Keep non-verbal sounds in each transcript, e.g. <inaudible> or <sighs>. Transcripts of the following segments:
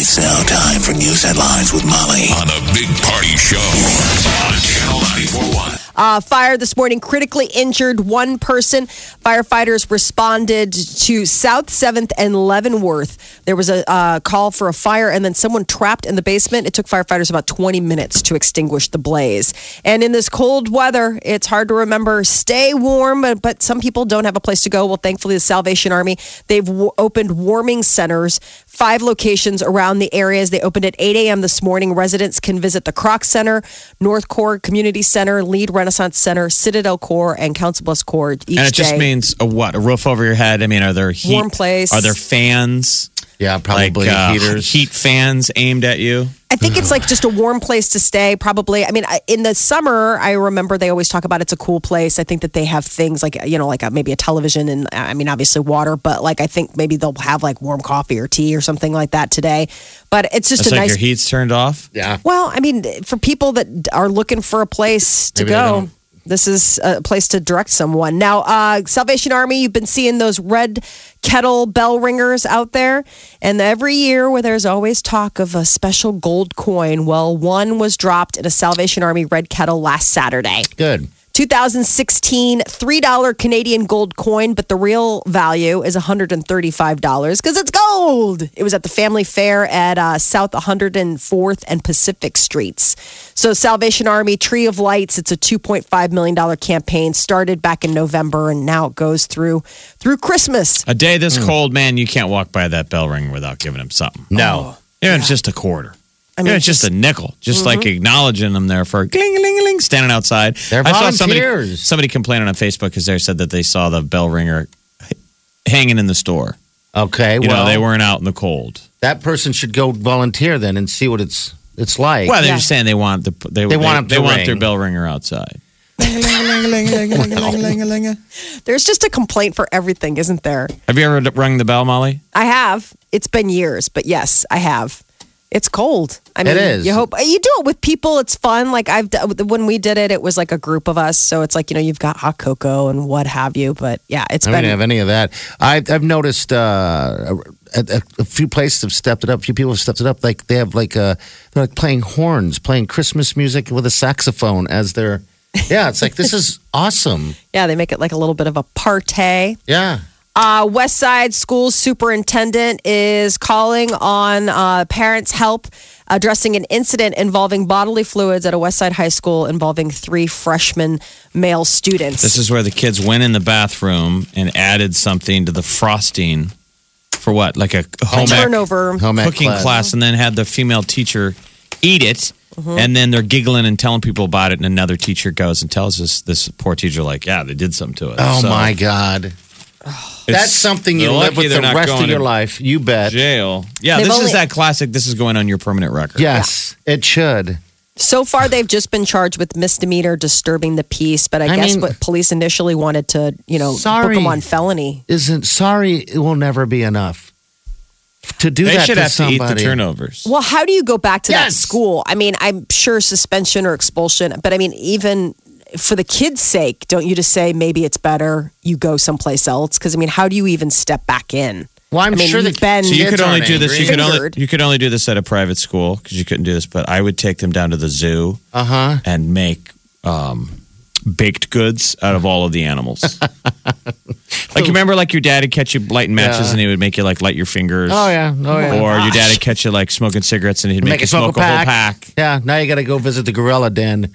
It's now time for news headlines with Molly on a big party show on Channel 941. Uh, fire this morning critically injured one person. Firefighters responded to South 7th and Leavenworth. There was a uh, call for a fire and then someone trapped in the basement. It took firefighters about 20 minutes to extinguish the blaze. And in this cold weather, it's hard to remember stay warm, but, but some people don't have a place to go. Well, thankfully, the Salvation Army, they've w- opened warming centers five locations around the areas. They opened at 8 a.m. this morning. Residents can visit the Kroc Center, North Corps Community Center, Lead Renaissance Center, Citadel Corps, and Council Bluffs Corps each and it just day. means a what? A roof over your head? I mean, are there heat? Warm place. Are there fans? Yeah, probably like uh, heaters. heat fans aimed at you? I think it's like just a warm place to stay. Probably. I mean, in the summer, I remember they always talk about it's a cool place. I think that they have things like you know, like a, maybe a television and I mean, obviously water, but like I think maybe they'll have like warm coffee or tea or something like that today. But it's just It's a like nice. your heat's turned off. Yeah. Well, I mean, for people that are looking for a place to Maybe they go, don't. This is a place to direct someone. Now, uh, Salvation Army, you've been seeing those red kettle bell ringers out there. And every year where there's always talk of a special gold coin, well, one was dropped in a Salvation Army red kettle last Saturday. Good. 2016 $3 Canadian gold coin, but the real value is $135 because it's gold. It was at the family fair at uh, South 104th and Pacific Streets. So, Salvation Army Tree of Lights, it's a $2.5 million campaign, started back in November and now it goes through through Christmas. A day this cold, man, you can't walk by that bell ring without giving him something. No. Yeah, it's just a quarter. I I mean, mean, it's just, a nickel, just like acknowledging them there for gling, gling, gling, standing outside. They're I saw somebody, volunteers. somebody complaining on Facebook because they said that they saw the bell ringer hanging in the store. Okay. You well, know, they weren't out in the cold. that person should go volunteer then and see what it's it's like. Well, they're Yeah. just saying they want the they, They want 'em they, to want ring. their bell ringer outside. <laughs> There's just a complaint for everything, isn't there? Have you ever rung the bell, Molly? I have. It's been years, but yes, I have. It's cold. I mean, It is. You hope you do it with people. It's fun. Like I've when we did it, it was like a group of us. So it's like you know you've got hot cocoa and what have you. But yeah, it's I been. don't have any of that. I've, I've noticed uh, a, a, a few places have stepped it up. A few people have stepped it up. Like they have like uh, they're like playing horns, playing Christmas music with a saxophone as their. Yeah, it's like this is <laughs> awesome. yeah, they make it like a little bit of a party. Yeah. Uh, West Side School Superintendent is calling on uh, parents' help addressing an incident involving bodily fluids at a West Side high school involving three freshman male students. This is where the kids went in the bathroom and added something to the frosting for what, like a home ec turnover. Home ec cooking class. and then had the female teacher eat it. Mm-hmm. And then they're giggling and telling people about it, and another teacher goes and tells this this poor teacher, like, "Yeah, they did something to it." Oh So my God. It's- That's something you live with the rest of your life. You bet. Jail. Yeah, They've this only- is that classic. This is going on your permanent record. Yes, it should. So far, they've just been charged with misdemeanor disturbing the peace. But I, I guess mean- what police initially wanted to, you know, book Sorry. them on felony. Isn't sorry. It will never be enough to do They that should to have to eat somebody. the turnovers. Well, how do you go back to that Yes. school? I mean, I'm sure suspension or expulsion, but I mean, even for the kids' sake, don't you just say maybe it's better you go someplace else? Because I mean, how do you even step back in? Well, I'm I mean, sure that Ben. So you could only do this. You could only you could only do this at a private school because you couldn't do this. But I would take them down to the zoo Uh huh. and make um, baked goods out of all of the animals. <laughs> like you remember, like your dad would catch you lighting matches, Yeah. and he would make you like light your fingers. Oh yeah. Oh yeah. Or your dad would catch you like smoking cigarettes, and he'd make, Make you it smoke smoke a a, whole pack. pack. Yeah. Now you got to go visit the gorilla den.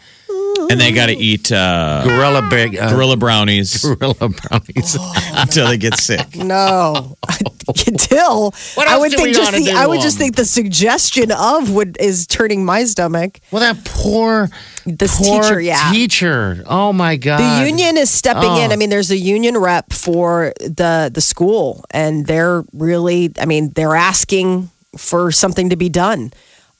And they got to eat uh, Gorilla big. Uh, gorilla brownies <laughs> Gorilla brownies. <laughs> until they get sick. No, <laughs> until What I else would do think we just wanna the do I would just them? think the suggestion of would is turning my stomach. well, that poor, This poor teacher, yeah. teacher. Oh my god. The union is stepping in. Oh. I mean, there's a union rep for the the school, and they're really. I mean, they're asking for something to be done.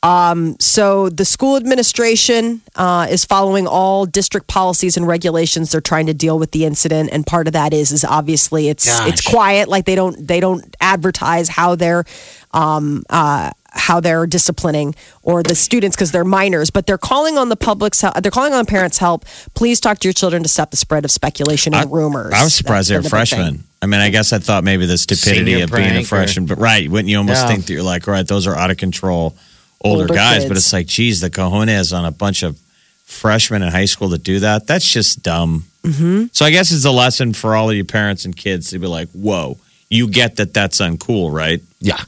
Um, so the school administration uh, is following all district policies and regulations. They're trying to deal with the incident, and part of that is is obviously it's Gosh. it's quiet. Like they don't they don't advertise how they're um, uh, how they're disciplining or the students because they're minors, but they're calling on the public's hel- they're calling on parents' help. Please talk to your children to stop the spread of speculation and rumors. I was surprised they were That's the freshmen. I mean, I guess I thought maybe the stupidity Senior of being a prank or- freshman, but right, wouldn't you almost Yeah. think that you're like, all right, those are out of control older, Older guys, kids. but it's like, geez, the cojones on a bunch of freshmen in high school to do that. That's just dumb. Mm-hmm. So I guess it's a lesson for all of you parents and kids to be like, whoa, you get that that's uncool, right? Yeah.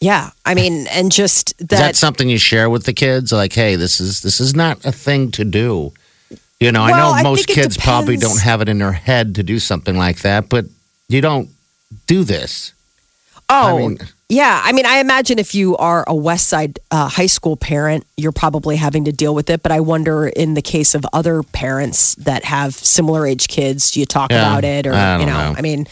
Yeah, I mean, and just Is that that. something you share with the kids? Like, hey, this is this is not a thing to do. You know, Well, I I know most think it kids probably don't have it in their head to do something like that, but you don't do this. oh, I mean- yeah. I mean, I imagine if you are a West Side uh, high school parent, you're probably having to deal with it. But I wonder, in the case of other parents that have similar age kids, do you talk Yeah, about it, or I you know? know. I mean.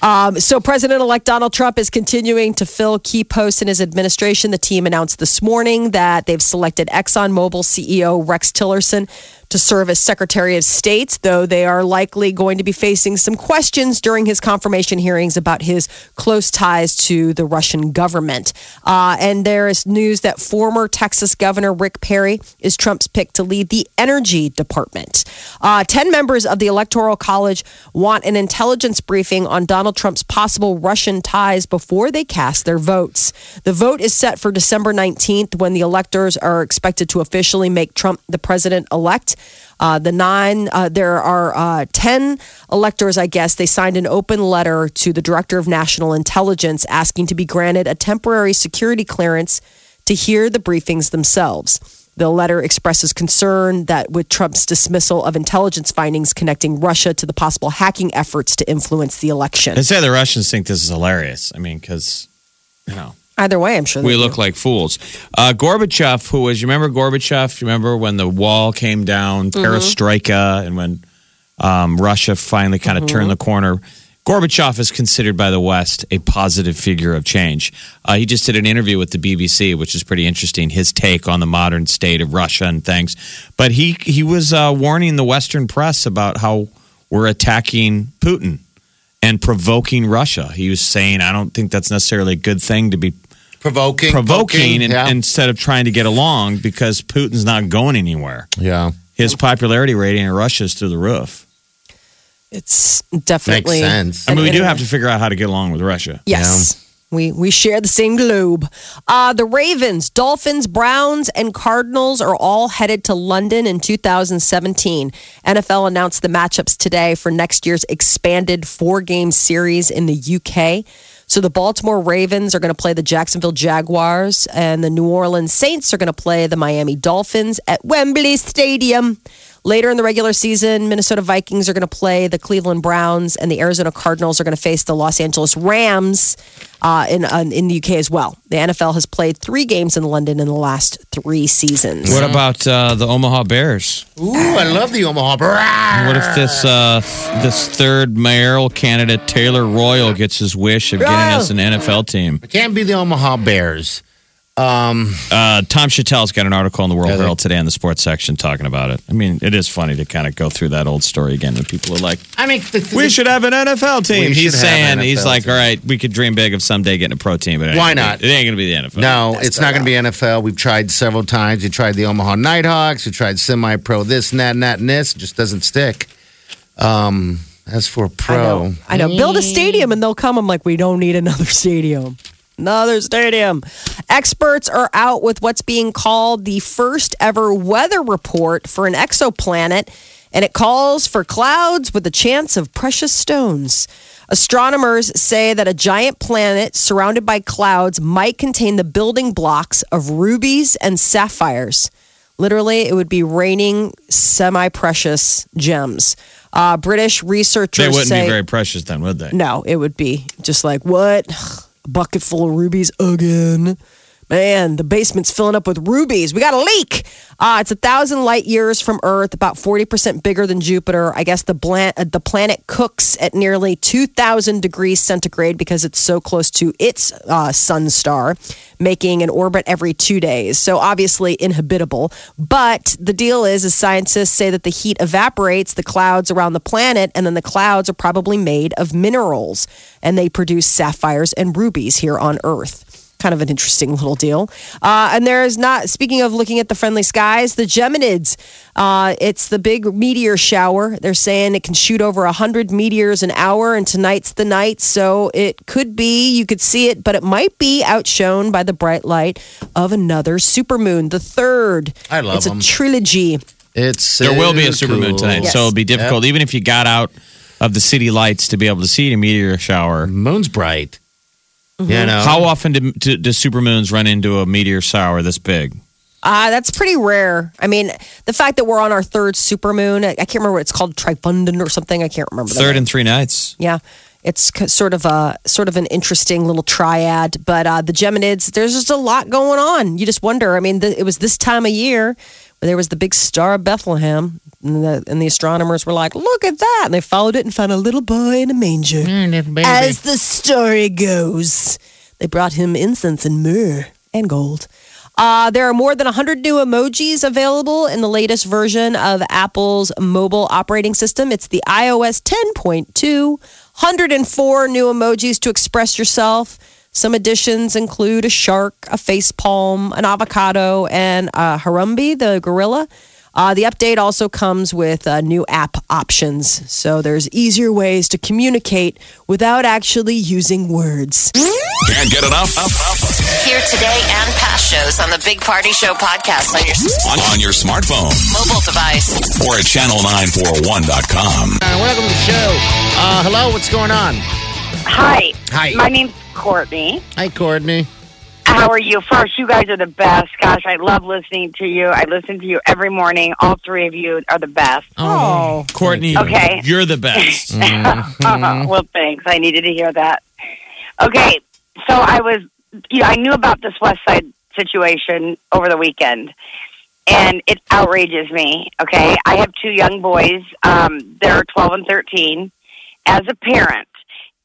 Um, so, President elect Donald Trump is continuing to fill key posts in his administration. The team announced this morning that they've selected ExxonMobil CEO Rex Tillerson to serve as Secretary of State, though they are likely going to be facing some questions during his confirmation hearings about his close ties to the Russian government. Uh, and there is news that former Texas Governor Rick Perry is Trump's pick to lead the Energy Department. Uh, Ten members of the Electoral College want an intelligence briefing on Donald Trump's possible Russian ties before they cast their votes. The vote is set for December 19th when the electors are expected to officially make Trump the president elect. Uh, the nine, uh, there are uh, 10 electors, I guess. They signed an open letter to the Director of National Intelligence asking to be granted a temporary security clearance to hear the briefings themselves. The letter expresses concern that with Trump's dismissal of intelligence findings connecting Russia to the possible hacking efforts to influence the election. They say the Russians think this is hilarious. I mean, because, you know. Either way, I'm sure we look do. like fools. Uh, Gorbachev, who was, you remember Gorbachev? You remember when the wall came down, Mm-hmm. perestroika, and when um, Russia finally kind of turned the Mm-hmm. corner? Gorbachev is considered by the West a positive figure of change. Uh, he just did an interview with the BBC, which is pretty interesting. His take on the modern state of Russia and things, but he he was uh, warning the Western press about how we're attacking Putin and provoking Russia. He was saying, "I don't think that's necessarily a good thing to be Provoking. provoking and, yeah. instead of trying to get along because Putin's not going anywhere. yeah. His popularity rating in Russia is through the roof. It's definitely Makes sense. I mean, we do have to figure out how to get along with Russia. Yes. We, we share the same globe. Uh, the Ravens, Dolphins, Browns, and Cardinals are all headed to London in 2017. NFL announced the matchups today for next year's expanded four game series in the UK. So the Baltimore Ravens are going to play the Jacksonville Jaguars, and the New Orleans Saints are going to play the Miami Dolphins at Wembley Stadium. Later in the regular season, Minnesota Vikings are going to play the Cleveland Browns, and the Arizona Cardinals are going to face the Los Angeles Rams uh, in uh, in the UK as well. The NFL has played three games in London in the last three seasons. What about uh, the Omaha Bears? Ooh, I love the Omaha. Brah. What if this uh, this third mayoral candidate Taylor Royal gets his wish of getting us an NFL team? It can't be the Omaha Bears. Um, Uh, Tom Shatel's got an article in the World Yeah, Herald today in the sports section talking about it. I mean, it is funny to kind of go through that old story again when people are like, I mean, the, the, We should have an NFL team. He's saying an he's NFL like, team. all right, we could dream big of someday getting a pro team, but Why not? Be, it ain't going to be the NFL. No, it's not going to be NFL. We've tried several times. We tried the Omaha Nighthawks. We tried semi-pro this and that and that and this. It just doesn't stick. Um, as for I pro, know. I know. Build a stadium and they'll come. I'm like, we don't need another <laughs> stadium. Another stadium. Experts are out with what's being called the first ever weather report for an exoplanet, and it calls for clouds with a chance of precious stones. Astronomers say that a giant planet surrounded by clouds might contain the building blocks of rubies and sapphires. Literally, it would be raining semi precious gems. Uh, British researchers They wouldn't say be very precious then, would they? no, it would be just like what bucket full of rubies again. Man, the basement's filling up with rubies. We got a leak. Uh, it's a thousand light years from Earth, about 40% bigger than Jupiter. I guess the, blan- uh, the planet cooks at nearly 2,000 degrees centigrade because it's so close to its uh, sun star, making an orbit every two days. So obviously inhabitable. But the deal is, as scientists say that the heat evaporates the clouds around the planet, and then the clouds are probably made of minerals, and they produce sapphires and rubies here on Earth kind of an interesting little deal. Uh, and there's not, speaking of looking at the friendly skies, the Geminids. Uh, it's the big meteor shower. They're saying it can shoot over 100 meteors an hour, and tonight's the night. So it could be, you could see it, but it might be outshone by the bright light of another supermoon, the third. I love It's them. a trilogy. It's There will be a so supermoon cool. tonight, Yes. so it'll be difficult, even if you got out of the city lights to be able to see a meteor shower. Moon's bright. Mm-hmm. You know, How often do, do, do supermoons run into a meteor shower this big? Uh, that's pretty rare. I mean, the fact that we're on our third supermoon, I, I can't remember what it's called, trifundant or something. I can't remember. the Third name. in three nights. Yeah, it's c- sort of a sort of an interesting little triad. But uh, the Geminids, there's just a lot going on. You just wonder. I mean, the, it was this time of year where there was the big star of Bethlehem, and the, and the astronomers were like, "Look at that!" And they followed it and found a little boy in a manger. As the story goes, they brought him incense and myrrh and gold. Uh, there are more than 100 new emojis available in the latest version of Apple's mobile operating system. It's the iOS 10.2. 104 new emojis to express yourself. Some additions include a shark, a face palm, an avocado, and a Harambe, the gorilla. Uh, the update also comes with uh, new app options. So there's easier ways to communicate without actually using words. Can't get enough? Hear today and past shows on the Big Party Show podcast on your On, on your smartphone mobile device. or at channel941.com. Uh, welcome to the show. Uh, hello, what's going on? Hi. Hi. My name's Courtney. Hi, Courtney. How are you? First, you guys are the best. Gosh, I love listening to you. I listen to you every morning. All three of you are the best. Oh, Courtney, Okay. you're the best. <laughs> well, thanks. I needed to hear that. Okay, so I was, you know, I knew about this West Side situation over the weekend, and it outrages me. Okay, I have two young boys. Um, they're twelve and thirteen. As a parent,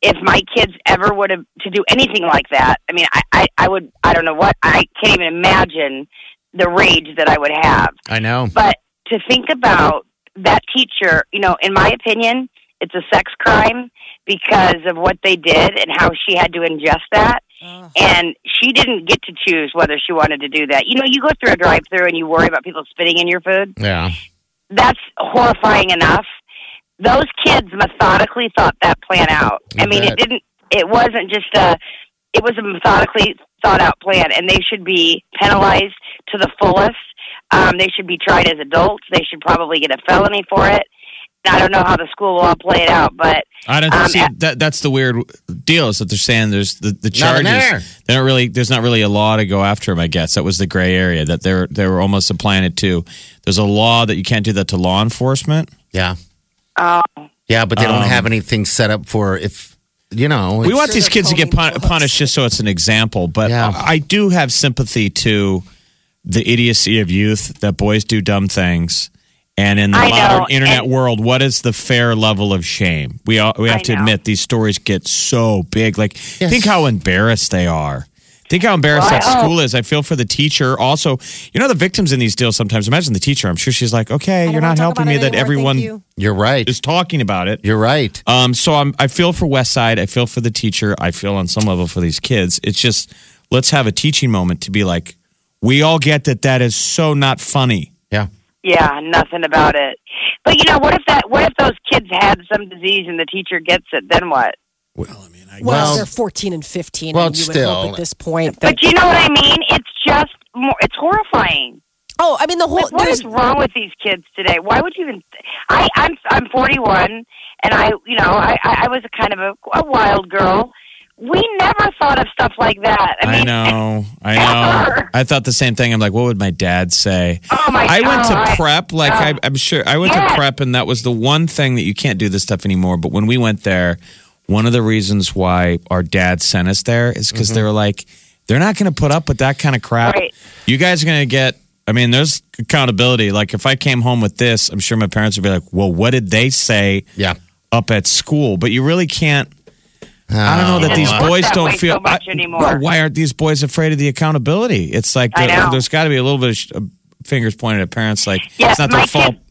if my kids ever would have to do anything like that, I mean, I, I, I would, I don't know what, I can't even imagine the rage that I would have. I know. But to think about that teacher, you know, in my opinion, it's a sex crime because of what they did and how she had to ingest that. And she didn't get to choose whether she wanted to do that. You know, you go through a drive through and you worry about people spitting in your food. Yeah. That's horrifying enough. Those kids methodically thought that plan out. I mean, bet. it didn't, it wasn't just a, it was a methodically thought out plan and they should be penalized to the fullest. Um, they should be tried as adults. They should probably get a felony for it. I don't know how the school will all play it out, but I don't Um, see uh, that. That's the weird deal is that they're saying there's the, the charges. there. They don't really. There's not really a law to go after them. I guess that was the gray area that they're they were almost applying it to. There's a law that you can't do that to law enforcement. Yeah. Oh, Yeah, but they don't Um, have anything set up for if, you know. We it's- want these kids to get pun- punished just so it's an example. But Yeah. I do have sympathy to the idiocy of youth that boys do dumb things. And in the I know, modern internet and- world, what is the fair level of shame? We all, we have I to know. admit these stories get so big. Like, think how embarrassed they are. Think how embarrassed Well, that school is. I feel for the teacher. Also, you know the victims in these deals. Sometimes imagine the teacher. I'm sure she's like, "Okay, you're not helping me." That everyone You're right. is talking about it. You're right. Um, so I'm, I feel for West Side. I feel for the teacher. I feel on some level for these kids. It's just let's have a teaching moment to be like, we all get that that is so not funny. Yeah. yeah, nothing about it. But you know, what if that? What if those kids had some disease and the teacher gets it? Then what? Well, I mean, I, Well, Well- they're 14 and 15. Well, and you would still. hope at this point. That, But you know what I mean? It's just more. It's horrifying. oh, I mean, the whole. Like, what there's- is wrong with these kids today? Why would you even? I, I'm I'm 41, and I, you know, I I I was a kind of a, a wild girl. We never thought of stuff like that. I, I know, I <laughs> know. ever. I thought the same thing. I'm like, what would my dad say? Oh my god. I went to prep, like uh, I, I'm sure I went Yes. to prep, and that was the one thing that you can't do this stuff anymore. But when we went there, one of the reasons why our dad sent us there is because they were like, they're not going to put up with that kind of crap. Right. You guys are going to get. I mean, there's accountability. Like if I came home with this, I'm sure my parents would be like, "Well, what did they say Yeah. up at school?" But you really can't. I don't know that these boys that don't feel. so much I- anymore. well, why aren't these boys afraid of the accountability? It's like I there's got to be a little bit of sh- uh, fingers pointed at parents. Like Yeah, it's not my their fault. kid-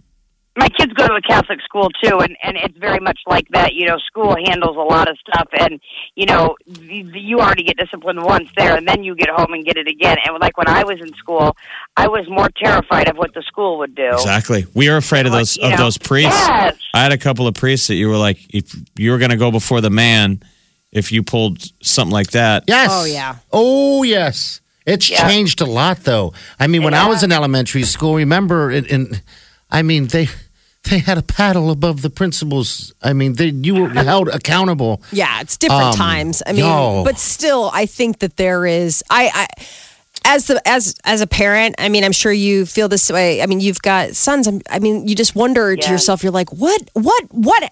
my kids go to a Catholic school too, and and it's very much like that. You know, school handles a lot of stuff, and you know, the, the, you already get disciplined once there, and then you get home and get it again. And like when I was in school, I was more terrified of what the school would do. Exactly. We are afraid of those you of know, those priests. yes. I had a couple of priests that you were like, if you were going to go before the man, if you pulled something like that. Yes. Oh, yeah. Oh yes. It's Yeah. changed a lot though. I mean, when I was in elementary school, remember in, in I mean they they had a paddle above the principals. I mean, they you were held accountable. Yeah, it's different Um, times. I mean, yo. but still, I think that there is. I, I as the as as a parent, I mean, I'm sure you feel this way. I mean, you've got sons. I'm- mean, you just wonder to yourself. You're like, what, what, what?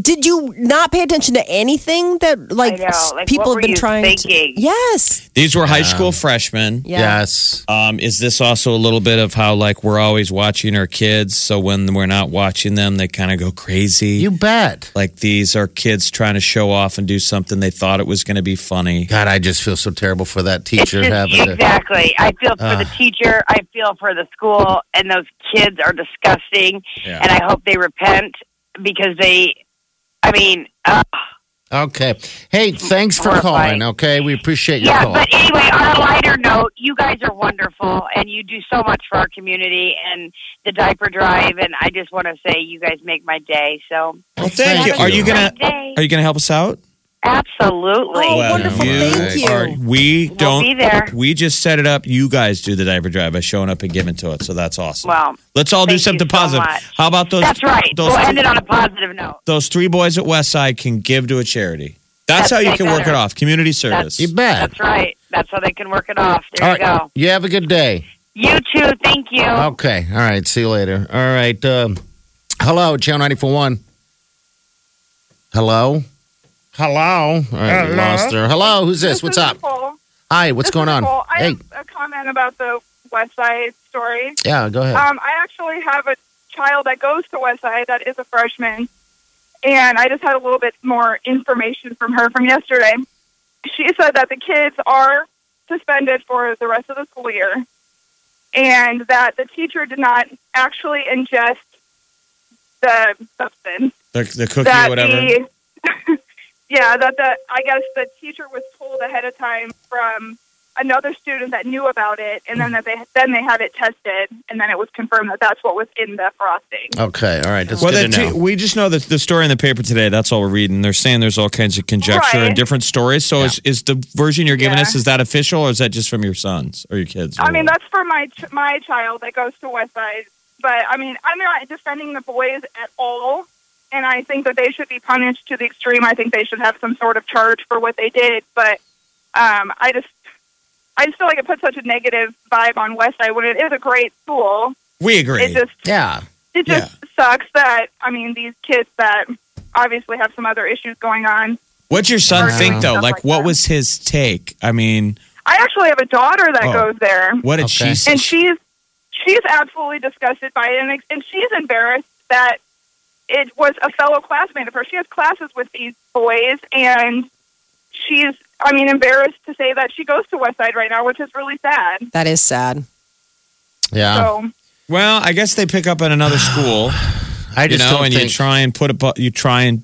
Did you not pay attention to anything that like, Like, people have been you trying thinking? to? Yes. These were high school freshmen. Yeah. Yes. Um, is this also a little bit of how like we're always watching our kids, so when we're not watching them, they kind of go crazy? You bet. like these are kids trying to show off and do something they thought it was going to be funny. God, I just feel so terrible for that teacher just- <laughs> having to. exactly. I feel for the teacher. I feel for the school, and those kids are disgusting. Yeah. And I hope they repent because they. I mean, uh, Okay. Hey, thanks for calling. Okay, we appreciate your yeah. call. But anyway, on a lighter note, you guys are wonderful, and you do so much for our community and the diaper drive. And I just want to say, you guys make my day. So Well, thank you. Thank Are you. you gonna Are you gonna help us out? Absolutely. Oh, Well, wonderful. you Thank you. are- we don't. be there. We just set it up. You guys do the diaper drive by showing up and giving to it. So that's awesome. Well, Let's all do something you so positive. much. How about those? that's right. Those We'll three, end it on a positive note. those three boys at Westside can give to a charity. That's, That's how you way can work it off. Community service. you bet. That's right. That's how they can work it off. There All you right. go. You have a good day. You too. Thank you. Okay. All right. See you later. All right. Um, hello, Channel 941. Hello? Hello? All right. we Lost her. Hello. Who's this? What's up? Nicole. Hi. What's This going on? Nicole. I Hey. have a comment about the West Side story. Yeah, go ahead. Um, I actually have a child that goes to West Side that is a freshman, and I just had a little bit more information from her from yesterday. She said that the kids are suspended for the rest of the school year, and that the teacher did not actually ingest the substance. the, the cookie that or whatever. the yeah that the I guess the teacher was told ahead of time from another student that knew about it, and then that they then they had it tested, and then it was confirmed that that's what was in the frosting. okay. All right. That's well, good the to t- know. we just know that the story in the paper today. That's all we're reading. They're saying there's all kinds of conjecture and different stories. So, is, is the version you're giving Yeah. us is that official, or is that just from your sons or your kids? or I mean, what? that's for my ch- my child that goes to West Side, but I mean, I'm not defending the boys at all. And I think that they should be punished to the extreme. I think they should have some sort of charge for what they did. But um, I just, I just feel like it puts such a negative vibe on West Side when it is a great school. we agree. It just Yeah. it just sucks that I mean these kids that obviously have some other issues going on. What's your son think though? Like, like what that. was his take? I mean, I actually have a daughter that Oh. goes there, what did Okay. she say? and she's she's absolutely disgusted by it, and, and she's embarrassed that it was a fellow classmate of hers. She has classes with these boys, and she's I mean embarrassed to say that she goes to West Side right now, which is really sad. That is sad. Yeah. So well, I guess they pick up at another <sighs> school, I you just know, don't and think you try and put a you try and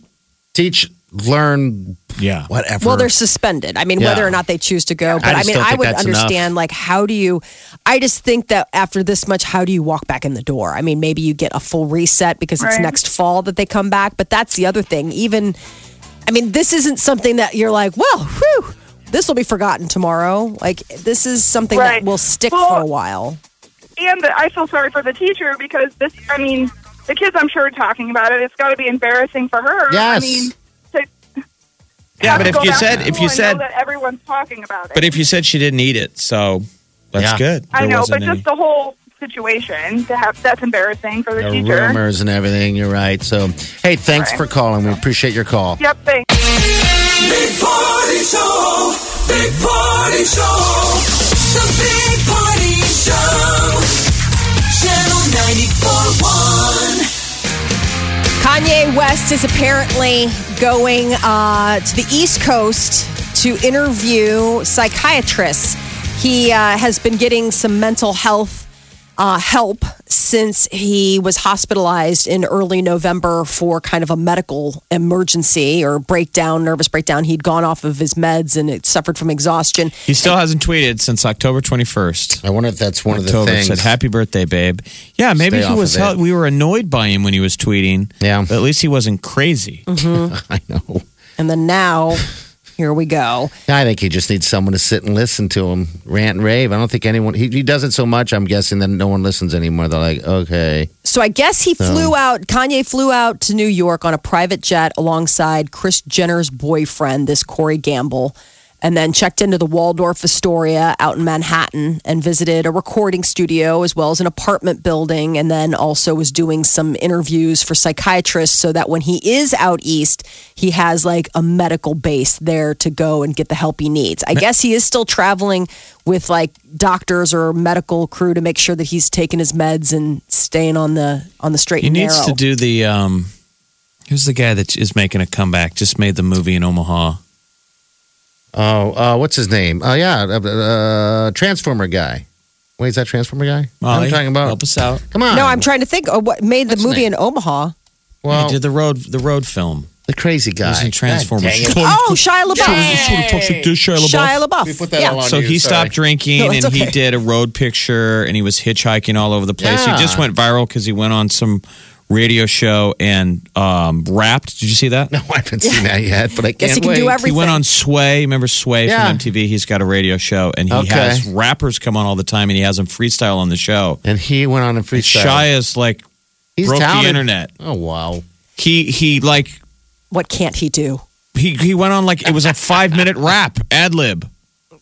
teach, learn, yeah. whatever. Well, they're suspended. I mean, Yeah. whether or not they choose to go, but I I, mean, I would understand. enough. Like, how do you? I just think that after this much, how do you walk back in the door? I mean, maybe you get a full reset because it's next fall that they come back. But that's the other thing. Even, I mean, this isn't something that you're like, well, whew, this will be forgotten tomorrow. Like, this is something Right. that will stick Well, for a while. and I feel sorry for the teacher because this. I mean, the kids I'm sure are talking about it. It's got to be embarrassing for her. Yes. I mean, to Yeah, but if you said if you said that everyone's talking about it. but if you said she didn't eat it, so that's Yeah. good. I know, but any- just the whole situation to have that's embarrassing for the the teacher. rumors and everything. You're right. So, hey, thanks Right. for calling. We appreciate your call. Yep. Thanks. Big Party Show. Big Party Show. The Big Party Show. Channel 94.1. Kanye West is apparently going uh, to the East Coast to interview psychiatrists. He uh, has been getting some mental health uh, help since he was hospitalized in early November for kind of a medical emergency or breakdown, nervous breakdown. He'd gone off of his meds and it suffered from exhaustion. He still hasn't tweeted since October 21st. I wonder if that's one of the things. said happy birthday, babe. Yeah, maybe Stay he was. of hel- we were annoyed by him when he was tweeting. Yeah. but at least he wasn't crazy. <laughs> I know. And then now, here we go. I think he just needs someone to sit and listen to him rant and rave. I don't think anyone. He, he does it so much. I'm guessing that no one listens anymore. They're like, okay, So I guess he flew out, Kanye flew out to New York on a private jet alongside Kris Jenner's boyfriend, this Corey Gamble, and then checked into the Waldorf Astoria out in Manhattan and visited a recording studio as well as an apartment building. And then also was doing some interviews for psychiatrists so that when he is out east, he has like a medical base there to go and get the help he needs. I guess he is still traveling with like doctors or medical crew to make sure that he's taking his meds and staying on the on the straight He and needs narrow. to do the. um Who's the guy that is making a comeback? Just made the movie in Omaha. Oh, uh, what's his name? Oh yeah, uh, uh, Transformer guy. Wait, is that Transformer guy? What Molly, I'm talking about. Help us out. Come on. no, I'm trying to think of what made the What's his movie in Omaha. Well, he did the road the road film. the crazy guy. He was in Transformers. God dang it. Oh, Shia LaBeouf. Sort of talks like this, Shia LaBeouf. Shia LaBeouf. We put that yeah. on So you, he sorry. stopped drinking No, and it's he did a road picture and he was hitchhiking all over the place. Yeah. He just went viral because he went on some radio show and um, rapped. Did you see that? No, I haven't seen that yet, but I can't Guess he can wait. do everything. He went on Sway. Remember Sway Yeah. from MTV? He's got a radio show and he Okay. has rappers come on all the time and he has them freestyle on the show. and he went on a freestyle. Shia's like He's broke talented. the internet. Oh wow. He he like What can't he do? he he went on like it was a five minute rap ad lib.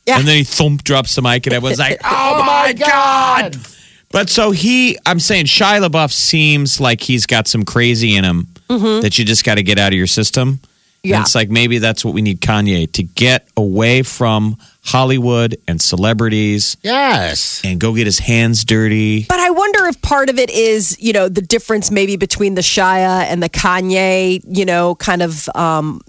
Yeah. And then he thump drops the mic and everyone's like, <laughs> "Oh my god!" But so he, I'm saying Shia LaBeouf seems like he's got some crazy in him that you just got to get out of your system. And Mm-hmm. Yeah. it's like maybe that's what we need Kanye to get away from Hollywood and celebrities Yes. and go get his hands dirty. But I wonder if part of it is, you know, the difference maybe between the Shia and the Kanye, you know, kind of um,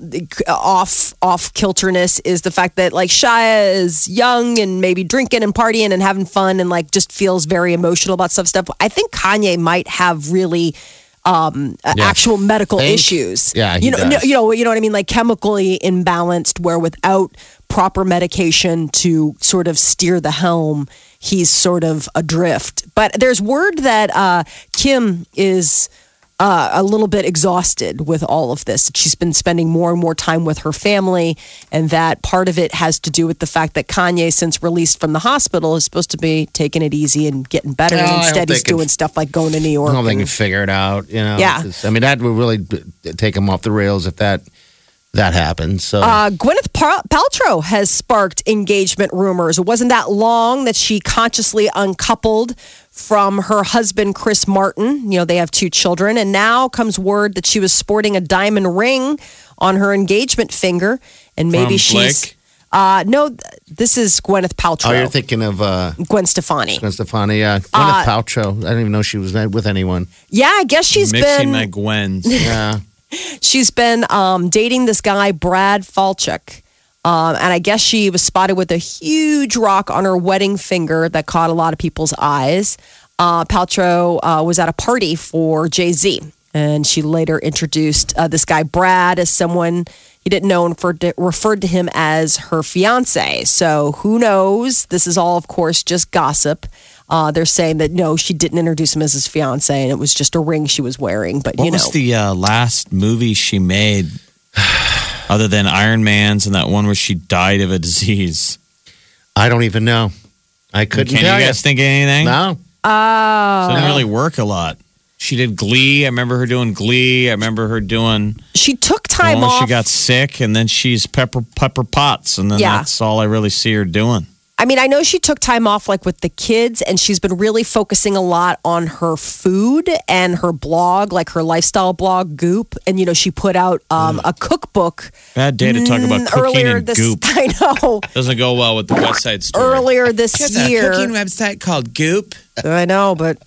off off kilterness is the fact that like Shia is young and maybe drinking and partying and having fun and like just feels very emotional about some stuff. I think Kanye might have really um, uh, Yeah. actual medical Think? issues. Yeah, he you know, does. no- you know, you know what I mean, like chemically imbalanced, where without proper medication to sort of steer the helm, he's sort of adrift. But there's word that uh, Kim is. Uh, a little bit exhausted with all of this. She's been spending more and more time with her family, and that part of it has to do with the fact that Kanye, since released from the hospital, is supposed to be taking it easy and getting better. And I instead, he's can- doing stuff like going to New I York. don't think they and- can figure it out. You know. Yeah. I mean, that would really take him off the rails if that that happens. So Uh, Gwyneth Paltrow has sparked engagement rumors. It wasn't that long that she consciously uncoupled from her husband, Chris Martin. You know, they have two children. And now comes word that she was sporting a diamond ring on her engagement finger. And maybe From she's. Blake? Uh, no, th- this is Gwyneth Paltrow. oh, you're thinking of uh, Gwen Stefani. Gwen Stefani, yeah, Gwyneth Uh, Paltrow. I didn't even know she was with anyone. Yeah, I guess she's Mixing been. my Gwens. Yeah. She's been um, dating this guy, Brad Falchuk. Um, and I guess she was spotted with a huge rock on her wedding finger that caught a lot of people's eyes. Uh, Paltrow uh, was at a party for Jay Z, and she later introduced uh, this guy, Brad, as someone he didn't know and referred to, referred to him as her fiance. So who knows? This is all, of course, just gossip. Uh, they're saying that no, she didn't introduce him as his fiance, and it was just a ring she was wearing. But What you know, was the uh, last movie she made <sighs> other than Iron Man's and that one where she died of a disease? I don't even know. I couldn't Can tell you guys think of anything? No. Oh. So it didn't really work a lot. She did Glee. I remember her doing Glee. I remember her doing. she took time off. She got sick, and then she's Pepper Pepper Potts, and then Yeah. that's all I really see her doing. I mean, I know she took time off like with the kids and she's been really focusing a lot on her food and her blog, like her lifestyle blog Goop. And you know, she put out um, a cookbook Bad day to talk about mm, cooking earlier and this goop. <laughs> I know. Doesn't go well with the West Side Story. Earlier this year. A cooking website called Goop. I know, but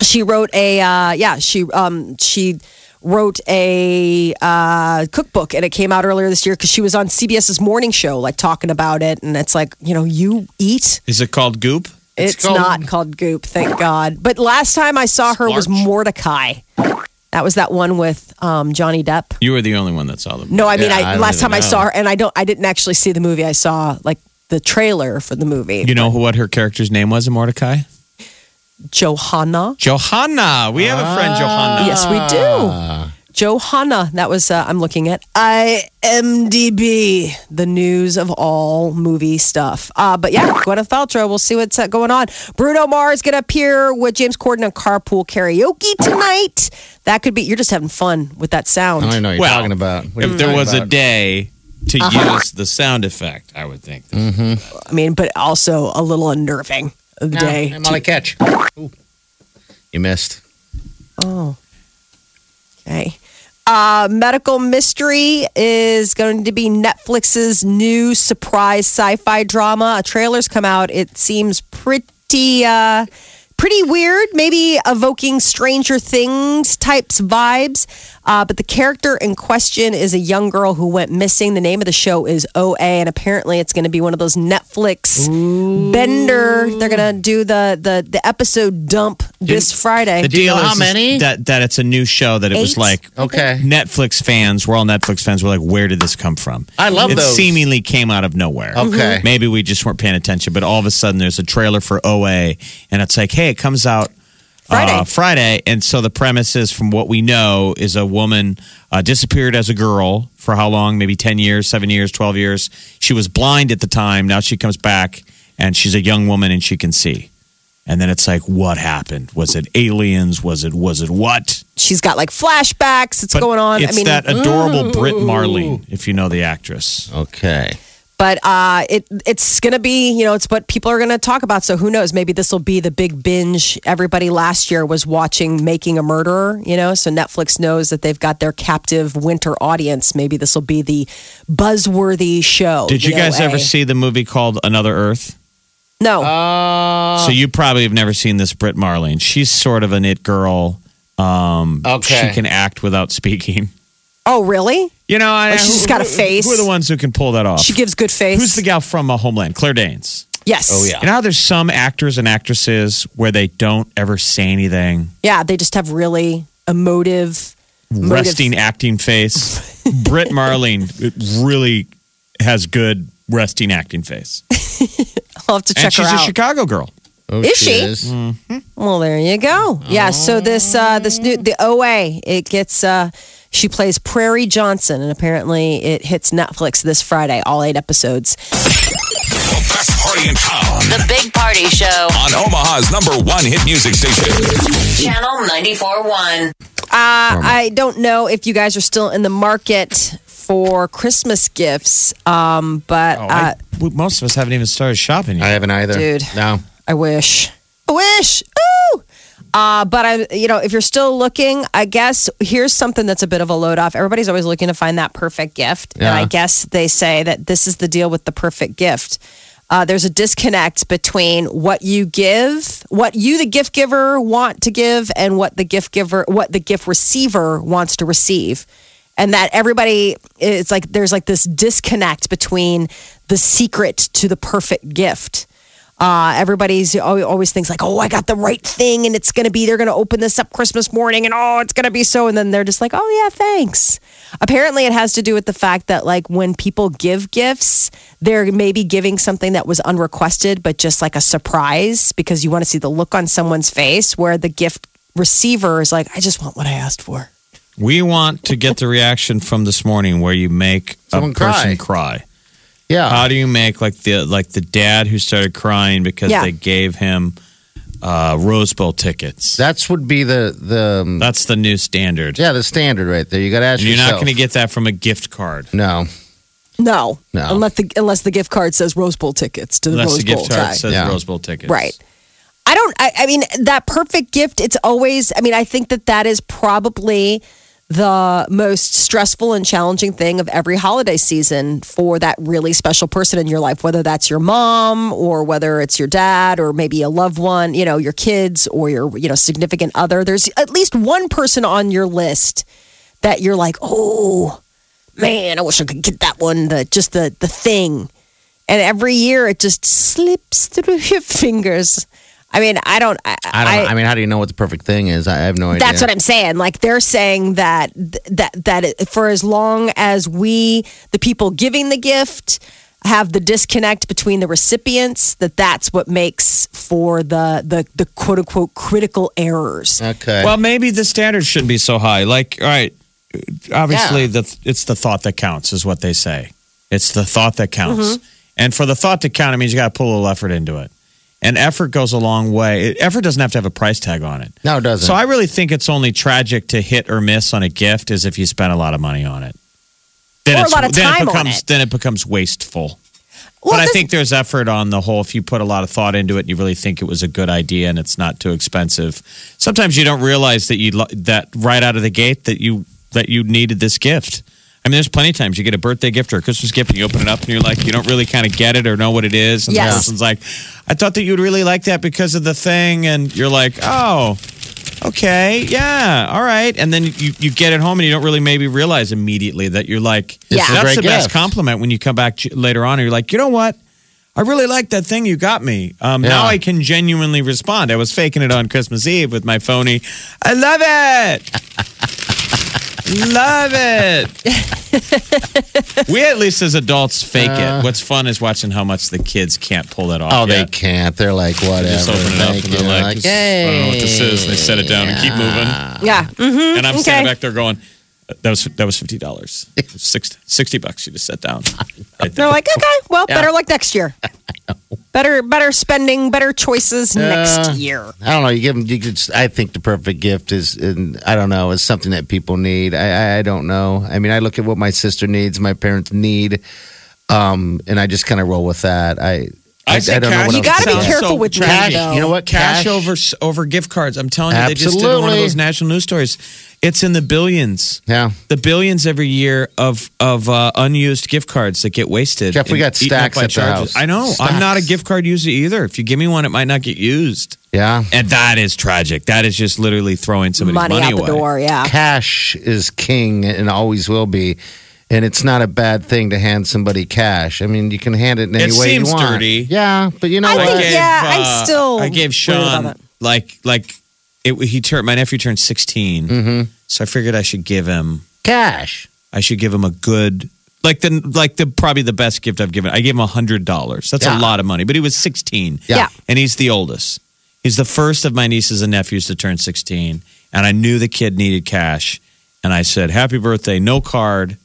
she wrote a uh, yeah, she um she wrote a uh, cookbook and it came out earlier this year because she was on CBS's morning show like talking about it and it's like you know you eat Is it called Goop? it's, called- not called goop thank god but last time i saw her was mortdecai that was that one with um, johnny depp You were the only one that saw them. no i mean Yeah, I, I don't last even time i know. saw her and i don't i didn't actually see the movie i saw like the trailer for the movie You know what her character's name was in Mortdecai? Johanna Johanna. We have a friend, Johanna. yes we do Johanna, that was uh, I'm looking at IMDb, the news of all movie stuff. Uh, but yeah, Gwyneth Paltrow, we'll see what's uh, going on. Bruno Mars going to appear with James Corden on Carpool Karaoke tonight. That could be. You're just having fun with that sound. I know what you're Well, talking about. What If there talking was a day to Uh-huh. use the sound effect, I would think. I mean, but also a little unnerving of the day. I'm on a catch. Ooh. You missed. Oh. Okay. Uh, Medical Mystery is going to be Netflix's new surprise sci-fi drama. A trailer's come out. It seems pretty uh pretty weird, maybe evoking Stranger Things types vibes. Uh, but the character in question is a young girl who went missing. The name of the show is OA, and apparently it's going to be one of those Netflix bender. They're going to do the the the episode dump this Friday. The Do you deal know is how is many? that that it's a new show that it was like Okay. Netflix fans. We're all Netflix fans. We're like, where did this come from? I love it. those. Seemingly came out of nowhere. Okay. Maybe we just weren't paying attention, but all of a sudden there's a trailer for OA, and it's like, hey, it comes out. Friday. Uh, Friday, and so the premise is, from what we know, is a woman uh, disappeared as a girl for how long? Maybe ten years, seven years, twelve years. She was blind at the time. Now she comes back, and she's a young woman, and she can see. And then it's like, what happened? Was it aliens? Was it was it what? She's got like flashbacks. It's But going on. It's I mean, that adorable Brit Marling, if you know the actress. Okay. But uh, it it's gonna be you know it's what people are gonna talk about. So who knows? Maybe this will be the big binge. Everybody last year was watching Making a Murderer. You know, so Netflix knows that they've got their captive winter audience. Maybe this will be the buzzworthy show. Did you know, guys ever a- see the movie called Another Earth? No. Uh, so you probably have never seen this Brit Marling. She's sort of an it girl. Um, Okay. She can act without speaking. oh, really? You know, I, Like she's just got a face? Who are the ones who can pull that off? She gives good face. Who's the gal from uh, Homeland? Claire Danes. Yes. Oh, yeah. You know how there's some actors and actresses where they don't ever say anything, Yeah. They just have really emotive. Motive. resting acting face. <laughs> Brit Marling really has good resting acting face, <laughs> I'll have to check and she's a. Chicago girl. oh, Is she? is. Well, there you go. Yeah. So this uh, this new the OA it gets uh, she plays Prairie Johnson, and apparently it hits Netflix this Friday. All eight episodes. The best party in town The Big Party Show. on Omaha's number one hit music station. Channel 94.1. Uh, I don't know if you guys are still in the market for Christmas gifts, um, but Oh, uh, I, we- most of us haven't even started shopping yet. I haven't either. Dude. No. I wish. I wish. Uh, but I, you know, if you're still looking, I guess here's something that's a bit of a load off. Everybody's always looking to find that perfect gift, and I guess they say that this is the deal with the perfect gift. Uh, there's a disconnect between what you give, what you, the gift giver, want to give, and what the gift giver, what the gift receiver wants to receive and that everybody it's like there's like this disconnect between the secret to the perfect gift uh, everybody's always thinks like oh i got the right thing and it's gonna be they're gonna open this up christmas morning and oh it's gonna be so and then they're just like oh yeah thanks apparently it has to do with the fact that like when people give gifts they're maybe giving something that was unrequested but just like a surprise because you want to see the look on someone's face where the gift receiver is like i just want what i asked for We want to get the reaction from this morning where you make Someone a person cry. cry. Yeah. How do you make like the like the dad who started crying because Yeah. they gave him uh, Rose Bowl tickets? That's would be the the um, That's the new standard. yeah the standard right there. You got to ask And you're yourself. not going to get that from a gift card. no. No, No. unless the unless the gift card says Rose Bowl tickets to the Unless Rose the gift Bowl card guy. says Yeah. Rose Bowl tickets. Right. I don't. I, I mean, that perfect gift. It's always. I mean, I think that that is probably the most stressful and challenging thing of every holiday season for that really special person in your life, whether that's your mom or whether it's your dad or maybe a loved one, you know, your kids or your you know significant other. There's at least one person on your list that you're like, oh man, I wish I could get that one. The just the the thing, and every year it just slips <laughs> through your fingers. I mean, I don't. I, I don't. know. I mean, how do you know what the perfect thing is? I have no idea. that's what I'm saying. Like they're saying that that that for as long as we, the people giving the gift, have the disconnect between the recipients, that that's what makes for the the the quote unquote critical errors. Okay. Well, maybe the standards shouldn't be so high. Like, all right, obviously, Yeah. the it's the thought that counts, is what they say. It's the thought that counts, Mm-hmm. and for the thought to count, it means you got to put a little effort into it. And effort goes a long way. It- effort doesn't have to have a price tag on it. no, it doesn't. So I really think it's only tragic to hit or miss on a gift as if you spent a lot of money on it. Then Or a lot of then time it on becomes, it. Then it becomes wasteful. Well, but I think there's effort on the whole. If you put a lot of thought into it, and you really think it was a good idea, and it's not too expensive. Sometimes you don't realize that you that right out of the gate that you that you needed this gift. I mean, there's plenty of times you get a birthday gift or a Christmas gift, and you open it up, and you're like, you don't really kind of get it or know what it is. And Yes. the person's like, I thought that you'd really like that because of the thing, and you're like, oh. Okay, yeah, all right, and then you, you get it home and you don't really maybe realize immediately that you're like, It's a that's great the best gift. compliment when you come back ch- later on and you're like, you know what? I really like that thing you got me. Um, Now Yeah. I can genuinely respond. I was faking it on Christmas Eve with my phony. I love it. <laughs> love it. <laughs> we at least as adults fake it. What's fun is watching how much the kids can't pull that off. oh, they can't. They're like whatever. They just open it up Thank and they're you. like, "This- I don't know what this is. And they set it down and keep moving. yeah. hmm And I'm okay. standing back there going, that was that was fifty dollars. <laughs> 60, 60 bucks you just sat down. Right. <laughs> They're like, okay, well, better luck next year. <laughs> Better, better spending, better choices next year. I don't know. You give them. You could, I think the perfect gift is, and I don't know, is something that people need. I, I, I don't know. I mean, I look at what my sister needs, my parents need, um, and I just kind of roll with that. I, I, I say I don't know cash. what You gotta be say. careful with Cash. though. You know what? cash, cash, over over gift cards. I'm telling you, they just did one of those national news stories. It's in the billions. Yeah. The billions every year of of uh, unused gift cards that get wasted. Jeff, we got stacks at the charges. house. I know. I'm not a gift card user either. If you give me one, it might not get used, Yeah. and that is tragic. That is just literally throwing somebody's Money, money, out the away. door, yeah. Cash is king and always will be. And it's not a bad thing to hand somebody cash. I mean, you can hand it in any It way seems you want. dirty. Yeah, but you know I what? think- gave, yeah, I uh, still I gave worried about Sean like like it, he turned my nephew turned 16 Mm-hmm. so I figured I should give him Cash. I should give him a good like the like the probably the best gift I've given. I gave him a hundred dollars. That's Yeah. a lot of money, but he was sixteen. Yeah. Yeah. and he's the oldest. He's the first of my nieces and nephews to turn sixteen, and I knew the kid needed cash, and I said, "Happy birthday, no card."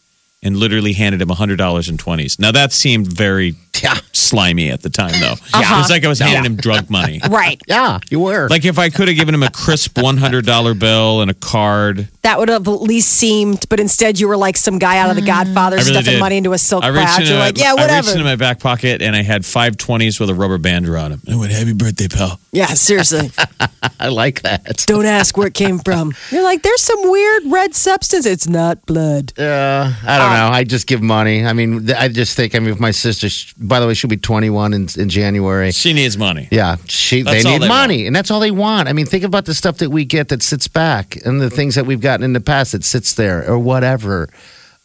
And literally handed him hundred dollars in twenties. Now that seemed very Yeah. slimy at the time, though. Uh-huh. It was like I was handing him drug money. <laughs> Right. Yeah, you were. Like if I could have given him a crisp one hundred dollar bill and a card. That would have at least seemed, but instead you were like some guy out of The Godfather really stuffing did. money into a silk I reached pouch. You're my, like, yeah, I reached whatever. into my back pocket and I had five twenties with a rubber band around them. I went, "Happy birthday, pal." yeah, seriously. <laughs> I like that. Don't ask where it came from. <laughs> You're like, there's some weird red substance. It's not blood. Uh, I don't know. I just give money. I mean, I just think. I mean, if my sister, by the way, she'll be 21 in, in January. She needs money. Yeah, she. That's they need they money, and that's all they want. I mean, think about the stuff that we get that sits back, and the things that we've gotten in the past that sits there, or whatever.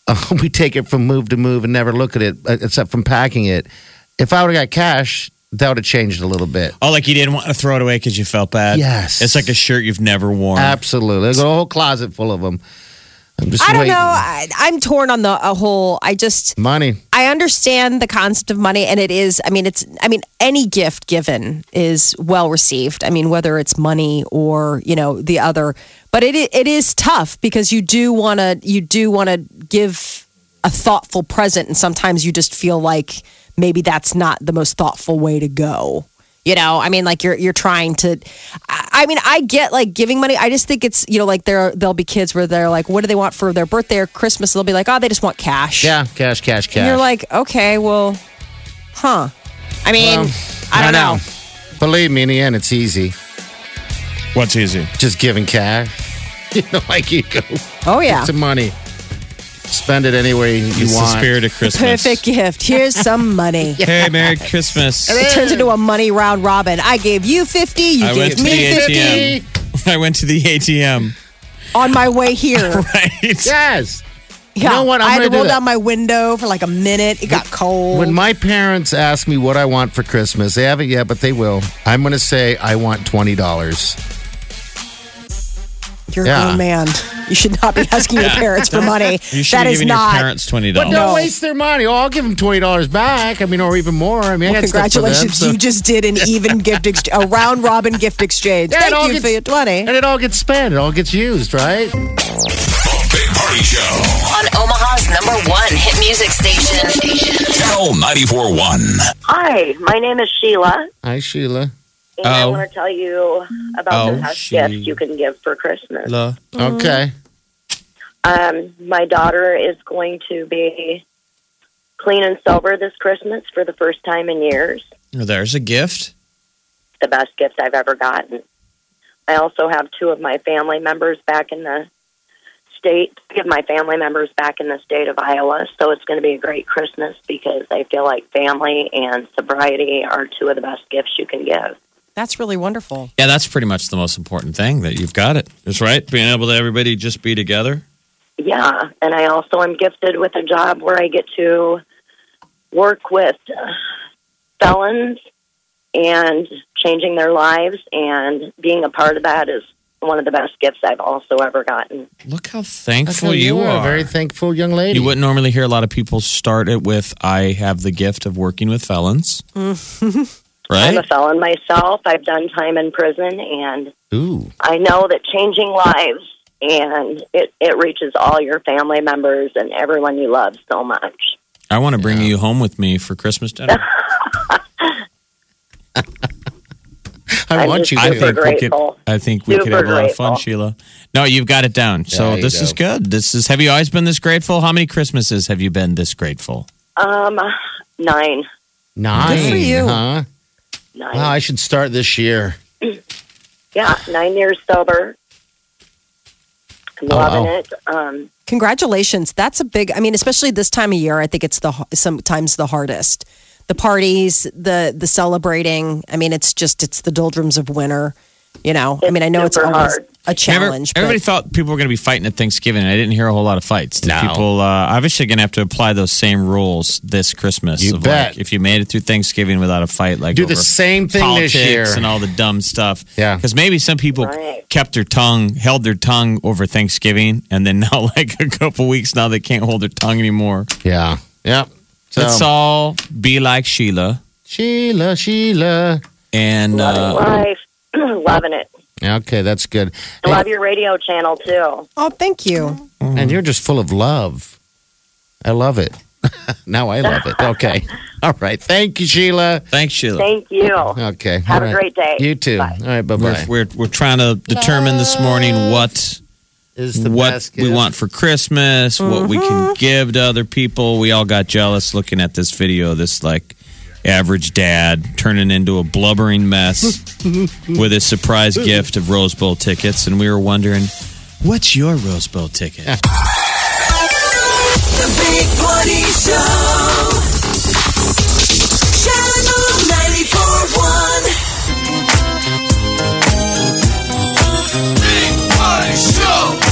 Uh, <laughs> we take it from move to move and never look at it, uh, except from packing it. If I would have got cash, that would have changed a little bit. Oh, like you didn't want to throw it away because you felt bad. Yes. it's like a shirt you've never worn. Absolutely, there's a whole closet full of them. I'm just I don't waiting. know. I, I'm torn on the a whole. I just Money. I understand the concept of money, and it is. I mean, it's. I mean, any gift given is well received. I mean, whether it's money or you know the other, but it it is tough because you do want to you do want to give a thoughtful present, and sometimes you just feel like maybe that's not the most thoughtful way to go. You know, I mean, like you're you're trying to. I, I mean, I get like giving money. I just think it's you know like there there'll be kids where they're like, what do they want for their birthday or Christmas? They'll be like, oh, they just want cash. Yeah, cash, cash, cash. And you're like, okay, well, huh? I mean, Well, I don't know. Believe me, in the end, it's easy. What's easy? Just giving cash. <laughs> You know, like you go. Oh yeah, Some money. Spend it any way you It's the want. spirit of <laughs> Christmas. perfect gift. Here's some money. <laughs> Hey, Merry Christmas. It turns into a money round robin. I gave you fifty. You I went gave to me the fifty. ATM. I went to the ATM. On my way here, <laughs> Right. Yes. yeah, know what? I'm I had to gonna do roll down my window for like a minute. It got cold. When my parents ask me what I want for Christmas, they haven't yet, but they will. I'm going to say I want twenty dollars. You're Yeah. a grown man. You should not be asking your <laughs> parents for money. You should that have is given not. your parents twenty dollars. But don't No. waste their money. Oh, I'll give them twenty dollars back. I mean, or even more. I mean, Well, got stuff for them, congratulations, so- you just did an even <laughs> gift exchange, a round robin gift exchange. Yeah, Thank you gets- for your twenty. and it all gets spent. It all gets used, right? The Big Party Show. On Omaha's number one hit music station. Channel 94.1. Hi, my name is Sheila, Hi, Sheila. And I Oh. want to tell you about Oh, the best she- gift you can give for Christmas. La- Okay. Um, my daughter is going to be clean and sober this Christmas for the first time in years. Oh, There's a gift. The best gift I've ever gotten. I also have two of my family members back in the state, three of my family members back in the state of Iowa. So it's going to be a great Christmas because I feel like family and sobriety are two of the best gifts you can give. That's really wonderful. Yeah, that's pretty much the most important thing that you've got it. it. Is right being able to everybody just be together. Yeah, and I also am gifted with a job where I get to work with felons and changing their lives, and being a part of that is one of the best gifts I've also ever gotten. Look how That's thankful how you are. are. A very thankful young lady. You wouldn't normally hear a lot of people start it with "I have the gift of working with felons," <laughs> I'm a felon myself. I've done time in prison, and Ooh. I know that changing lives and it, it reaches all your family members and everyone you love so much. I want to bring you home with me for Christmas dinner. <laughs> I I'm want you I to. super think we could. I think we could Super have a lot of fun. Sheila. No, you've got it down. So There you this go. is good. This is. Have you always been this grateful? How many Christmases have you been this grateful? Um, nine. Nine. Good for you. Huh? Nine. Wow, I should start this year. <clears throat> Yeah, nine years sober. I'm loving wow. it. Um, Congratulations. That's a big. I mean, especially this time of year. I think it's the sometimes the hardest. The parties, the the celebrating. I mean, it's just it's the doldrums of winter. You know. I mean, I know it's always hard. a challenge. Everybody but thought people were going to be fighting at Thanksgiving. I didn't hear a whole lot of fights. Did No. People uh, obviously going to have to apply those same rules this Christmas. You of bet. Like, if you made it through Thanksgiving without a fight, like Do the same thing politics this year. and all the dumb stuff. Yeah. because maybe some people Right. kept their tongue, held their tongue over Thanksgiving, and then <laughs> now, like a couple weeks now, they can't hold their tongue anymore. Yeah. Yep. So, Let's all be like Sheila Sheila, Sheila. and loving uh, life. <clears throat> loving it. Okay, that's good. I love your radio channel too. oh, thank you. Mm-hmm. And you're just full of love. I love it. <laughs> now I love it. Okay. <laughs> All right. Thank you, Sheila. thanks, Sheila. Thank you. Okay. Have All a right. great day. You too. Bye. All right. Bye We're, bye. we're we're trying to determine this morning what Is the what best we gift. want for Christmas, what we can mm-hmm. give to other people. We all got jealous looking at this video. This like average dad turning into a blubbering mess <laughs> with his surprise gift of Rose Bowl tickets, and we were wondering, what's your Rose Bowl ticket? The Big Party Show. Channel 94.1. Big Party Show.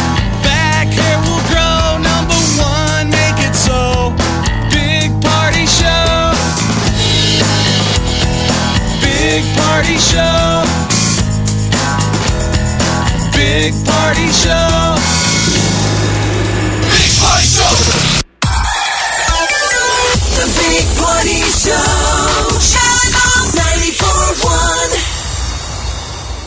Party Show. Big Party Show. Big Party Show. The Big Party Show.